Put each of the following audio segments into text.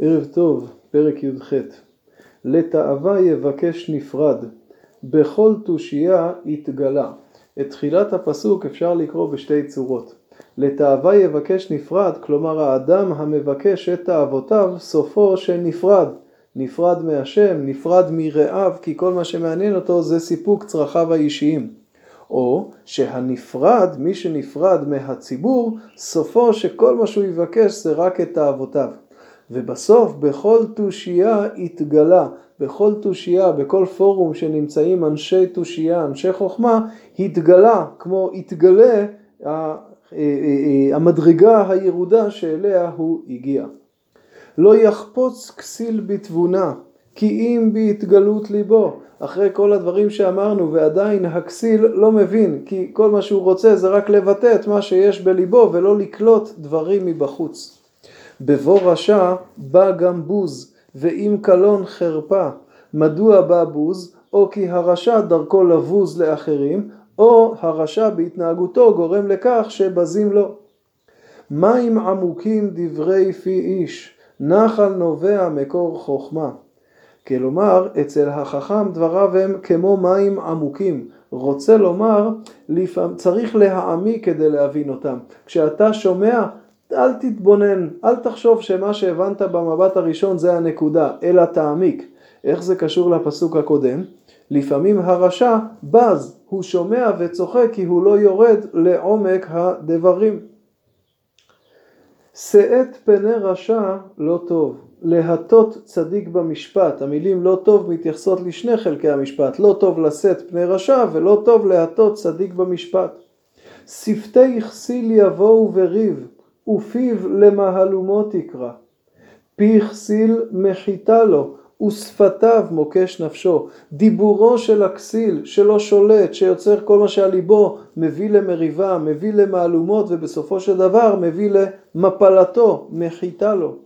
ערב טוב, פרק י"ח. לתאווה יבקש נפרד, בכל תושייה יתגלה. את תחילת הפסוק אפשר לקרוא בשתי צורות. לתאווה יבקש נפרד, כלומר האדם המבקש את תאוותיו, סופו שנפרד. נפרד מהשם, נפרד מרעיו, כי כל מה שמעניין אותו זה סיפוק צרכיו האישיים. או שהנפרד, מי שנפרד מהציבור, סופו שכל מה שהוא יבקש זה רק את תאוותיו. ובסוף בכל תושייה התגלה, בכל תושייה, בכל פורום שנמצאים אנשי תושייה, אנשי חוכמה, התגלה, כמו התגלה המדרגה הירודה שאליה הוא הגיע. לא יחפוץ כסיל בתבונה, כי אם בהתגלות ליבו. אחרי כל הדברים שאמרנו ועדיין הכסיל לא מבין, כי כל מה שהוא רוצה זה רק לבטא את מה שיש בליבו ולא לקלוט דברים מבחוץ. בבוא רשע בא גם בוז, ואם קלון חרפה. מדוע בא בוז? או כי הרשע דרכו לבוז לאחרים, או הרשע בהתנהגותו גורם לכך שבזים לו. מים עמוקים דברי פי איש, נחל נובע מקור חוכמה. כלומר, אצל החכם דבריו הם כמו מים עמוקים. רוצה לומר, לפעמים צריך להעמיק כדי להבין אותם. כשאתה שומע, אל תתבונן, אל תחשוב שמה שהבנת במבט הראשון זה הנקודה, אלא תעמיק. איך זה קשור לפסוק הקודם? לפעמים הרשע בז, הוא שומע וצוחק כי הוא לא יורד לעומק הדברים. שאת פני רשע לא טוב, להטות צדיק במשפט, המילים לא טוב מתייחסות לשני חלקי המשפט, לא טוב לשאת פני רשע ולא טוב להטות צדיק במשפט. שפתי כסיל יבואו וריב, ופיו למהלומות יקרא. פי כסיל מחיתה לו, ושפתיו מוקש נפשו. דיבורו של הכסיל שלא שולט, שיוצר כל מה שעל ליבו, מביא למריבה, מביא למהלומות ובסופו של דבר מביא למפלתו, מחיתה לו.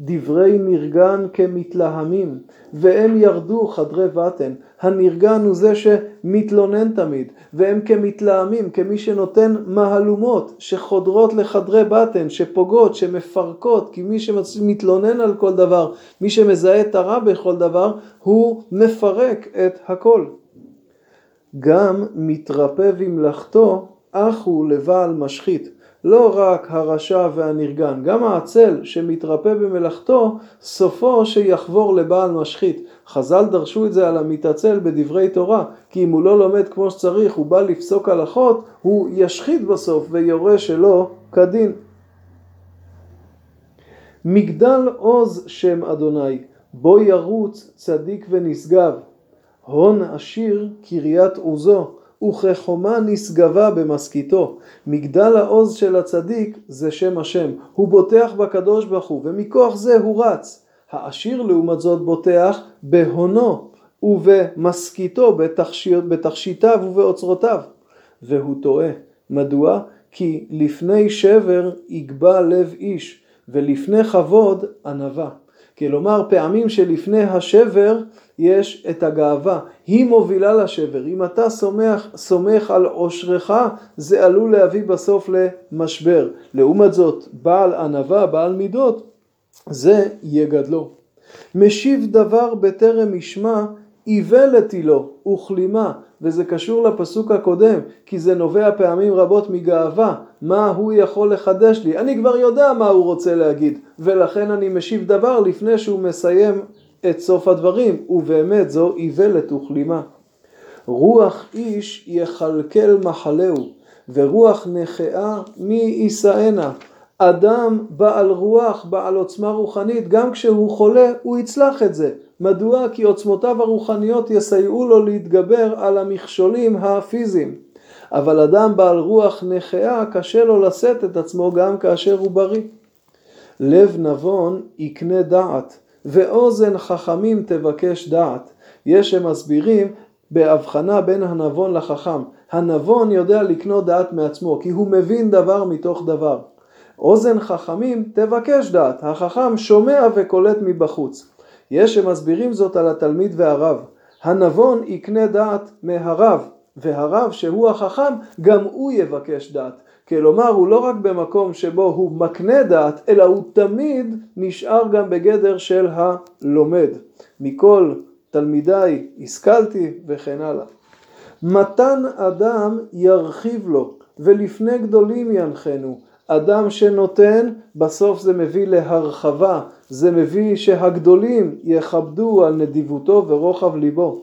דברי נרגן כמתלהמים, והם ירדו חדרי בטן. הנרגן הוא זה שמתלונן תמיד, והם כמתלהמים, כמי שנותן מהלומות שחודרות לחדרי בטן, שפוגעות, שמפרקות, כי מי שמתלונן על כל דבר, מי שמזהה את הרע בכל דבר, הוא מפרק את הכל. גם מתרפא במלאכתו, אך הוא לבעל משחית. לא רק הרשע והנרגן, גם העצל שמתרפא במלאכתו, סופו שיחבור לבעל משחית. חז"ל דרשו את זה על המתעצל בדברי תורה, כי אם הוא לא לומד כמו שצריך, הוא בא לפסוק הלכות, הוא ישחית בסוף ויורה שלא כדין. מגדל עוז שם אדוני, בו ירוץ צדיק ונשגב. הון עשיר קריית עוזו, וכחומה נשגבה במסכיתו. מגדל העוז של הצדיק זה שם השם. הוא בוטח בקדוש ברוך הוא, ומכוח זה הוא רץ. העשיר לעומת זאת בוטח בהונו ובמשכיתו, בתכשיטיו ובאוצרותיו. והוא טועה. מדוע? כי לפני שבר יגבע לב איש, ולפני כבוד ענווה. כלומר פעמים שלפני השבר יש את הגאווה, היא מובילה לשבר. אם אתה סומך, סומך על עושרך, זה עלול להביא בסוף למשבר. לעומת זאת, בעל ענווה, בעל מידות, זה יגדלו. משיב דבר בטרם ישמע, איוולת היא לו וכלימה, וזה קשור לפסוק הקודם, כי זה נובע פעמים רבות מגאווה, מה הוא יכול לחדש לי, אני כבר יודע מה הוא רוצה להגיד, ולכן אני משיב דבר לפני שהוא מסיים את סוף הדברים, ובאמת זו איוולת וכלימה. רוח איש יכלכל מחלהו, ורוח נכאה מי יישאנה. אדם בעל רוח, בעל עוצמה רוחנית, גם כשהוא חולה, הוא יצלח את זה. מדוע? כי עוצמותיו הרוחניות יסייעו לו להתגבר על המכשולים הפיזיים. אבל אדם בעל רוח נכאה, קשה לו לשאת את עצמו גם כאשר הוא בריא. לב נבון יקנה דעת, ואוזן חכמים תבקש דעת. יש שמסבירים בהבחנה בין הנבון לחכם. הנבון יודע לקנות דעת מעצמו, כי הוא מבין דבר מתוך דבר. אוזן חכמים תבקש דעת, החכם שומע וקולט מבחוץ. יש שמסבירים זאת על התלמיד והרב. הנבון יקנה דעת מהרב, והרב שהוא החכם גם הוא יבקש דעת. כלומר הוא לא רק במקום שבו הוא מקנה דעת, אלא הוא תמיד נשאר גם בגדר של הלומד. מכל תלמידיי השכלתי וכן הלאה. מתן אדם ירחיב לו ולפני גדולים ינחנו. אדם שנותן בסוף זה מביא להרחבה, זה מביא שהגדולים יכבדו על נדיבותו ורוחב ליבו.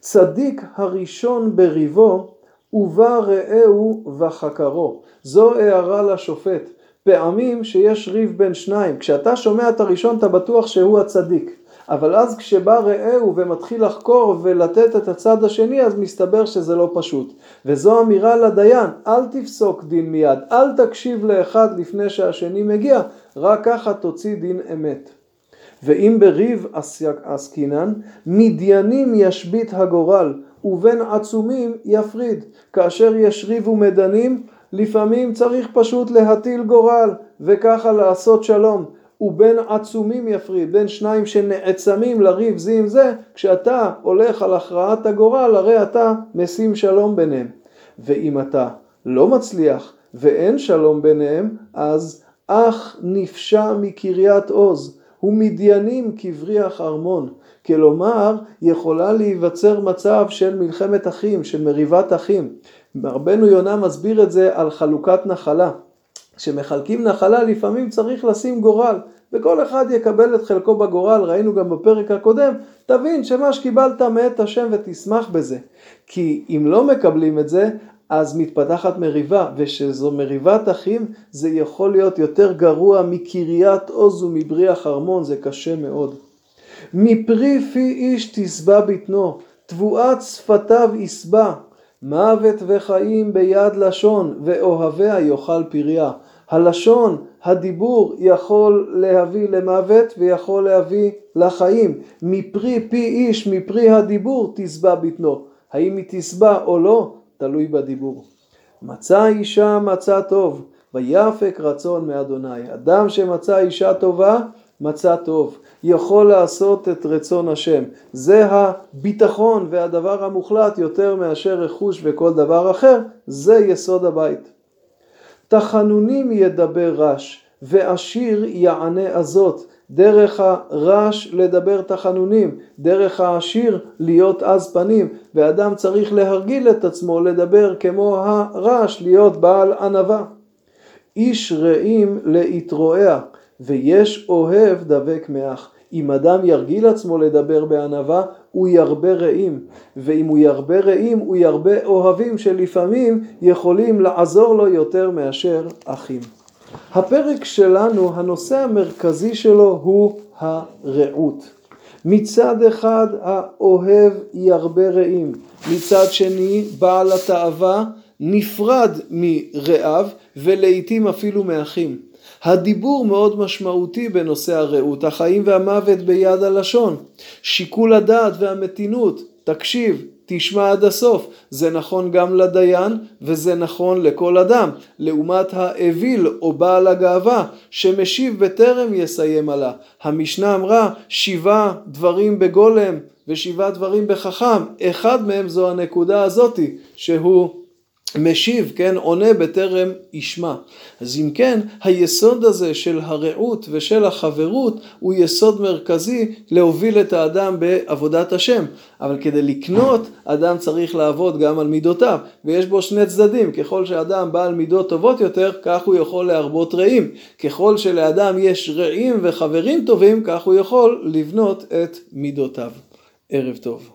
צדיק הראשון בריבו ובא רעהו וחקרו. זו הערה לשופט. פעמים שיש ריב בין שניים, כשאתה שומע את הראשון אתה בטוח שהוא הצדיק. אבל אז כשבא רעהו ומתחיל לחקור ולתת את הצד השני אז מסתבר שזה לא פשוט. וזו אמירה לדיין, אל תפסוק דין מיד, אל תקשיב לאחד לפני שהשני מגיע, רק ככה תוציא דין אמת. ואם בריב עסקינן, מדיינים ישבית הגורל, ובין עצומים יפריד. כאשר יש ריב ומדנים, לפעמים צריך פשוט להטיל גורל, וככה לעשות שלום. ובין עצומים יפריד, בין שניים שנעצמים לריב זה עם זה, כשאתה הולך על הכרעת הגורל, הרי אתה משים שלום ביניהם. ואם אתה לא מצליח ואין שלום ביניהם, אז אך נפשע מקריית עוז, ומדיינים כבריח ארמון. כלומר, יכולה להיווצר מצב של מלחמת אחים, של מריבת אחים. רבנו יונה מסביר את זה על חלוקת נחלה. כשמחלקים נחלה לפעמים צריך לשים גורל, וכל אחד יקבל את חלקו בגורל, ראינו גם בפרק הקודם, תבין שמה שקיבלת מאת השם ותשמח בזה. כי אם לא מקבלים את זה, אז מתפתחת מריבה, ושזו מריבת אחים, זה יכול להיות יותר גרוע מקריית עוז ומבריח ארמון, זה קשה מאוד. מפרי פי איש תשבע בטנו, תבואת שפתיו ישבע, מוות וחיים ביד לשון, ואוהביה יאכל פריה. הלשון, הדיבור יכול להביא למוות ויכול להביא לחיים. מפרי פי איש, מפרי הדיבור תשבע בטנו. האם היא תשבע או לא, תלוי בדיבור. מצא אישה מצא טוב, ויפק רצון מאדוני. אדם שמצא אישה טובה, מצא טוב. יכול לעשות את רצון השם. זה הביטחון והדבר המוחלט יותר מאשר רכוש וכל דבר אחר, זה יסוד הבית. תחנונים ידבר רש, ועשיר יענה הזאת. דרך הרש לדבר תחנונים, דרך העשיר להיות עז פנים, ואדם צריך להרגיל את עצמו לדבר כמו הרש, להיות בעל ענווה. איש רעים להתרועע, ויש אוהב דבק מאח. אם אדם ירגיל עצמו לדבר בענווה, הוא ירבה רעים, ואם הוא ירבה רעים, הוא ירבה אוהבים שלפעמים יכולים לעזור לו יותר מאשר אחים. הפרק שלנו, הנושא המרכזי שלו הוא הרעות. מצד אחד האוהב ירבה רעים, מצד שני בעל התאווה נפרד מרעיו ולעיתים אפילו מאחים. הדיבור מאוד משמעותי בנושא הרעות, החיים והמוות ביד הלשון, שיקול הדעת והמתינות, תקשיב, תשמע עד הסוף, זה נכון גם לדיין וזה נכון לכל אדם, לעומת האוויל או בעל הגאווה שמשיב בטרם יסיים עלה. המשנה אמרה שבעה דברים בגולם ושבעה דברים בחכם, אחד מהם זו הנקודה הזאתי שהוא משיב, כן, עונה בטרם ישמע. אז אם כן, היסוד הזה של הרעות ושל החברות הוא יסוד מרכזי להוביל את האדם בעבודת השם. אבל כדי לקנות, אדם צריך לעבוד גם על מידותיו, ויש בו שני צדדים, ככל שאדם בעל מידות טובות יותר, כך הוא יכול להרבות רעים. ככל שלאדם יש רעים וחברים טובים, כך הוא יכול לבנות את מידותיו. ערב טוב.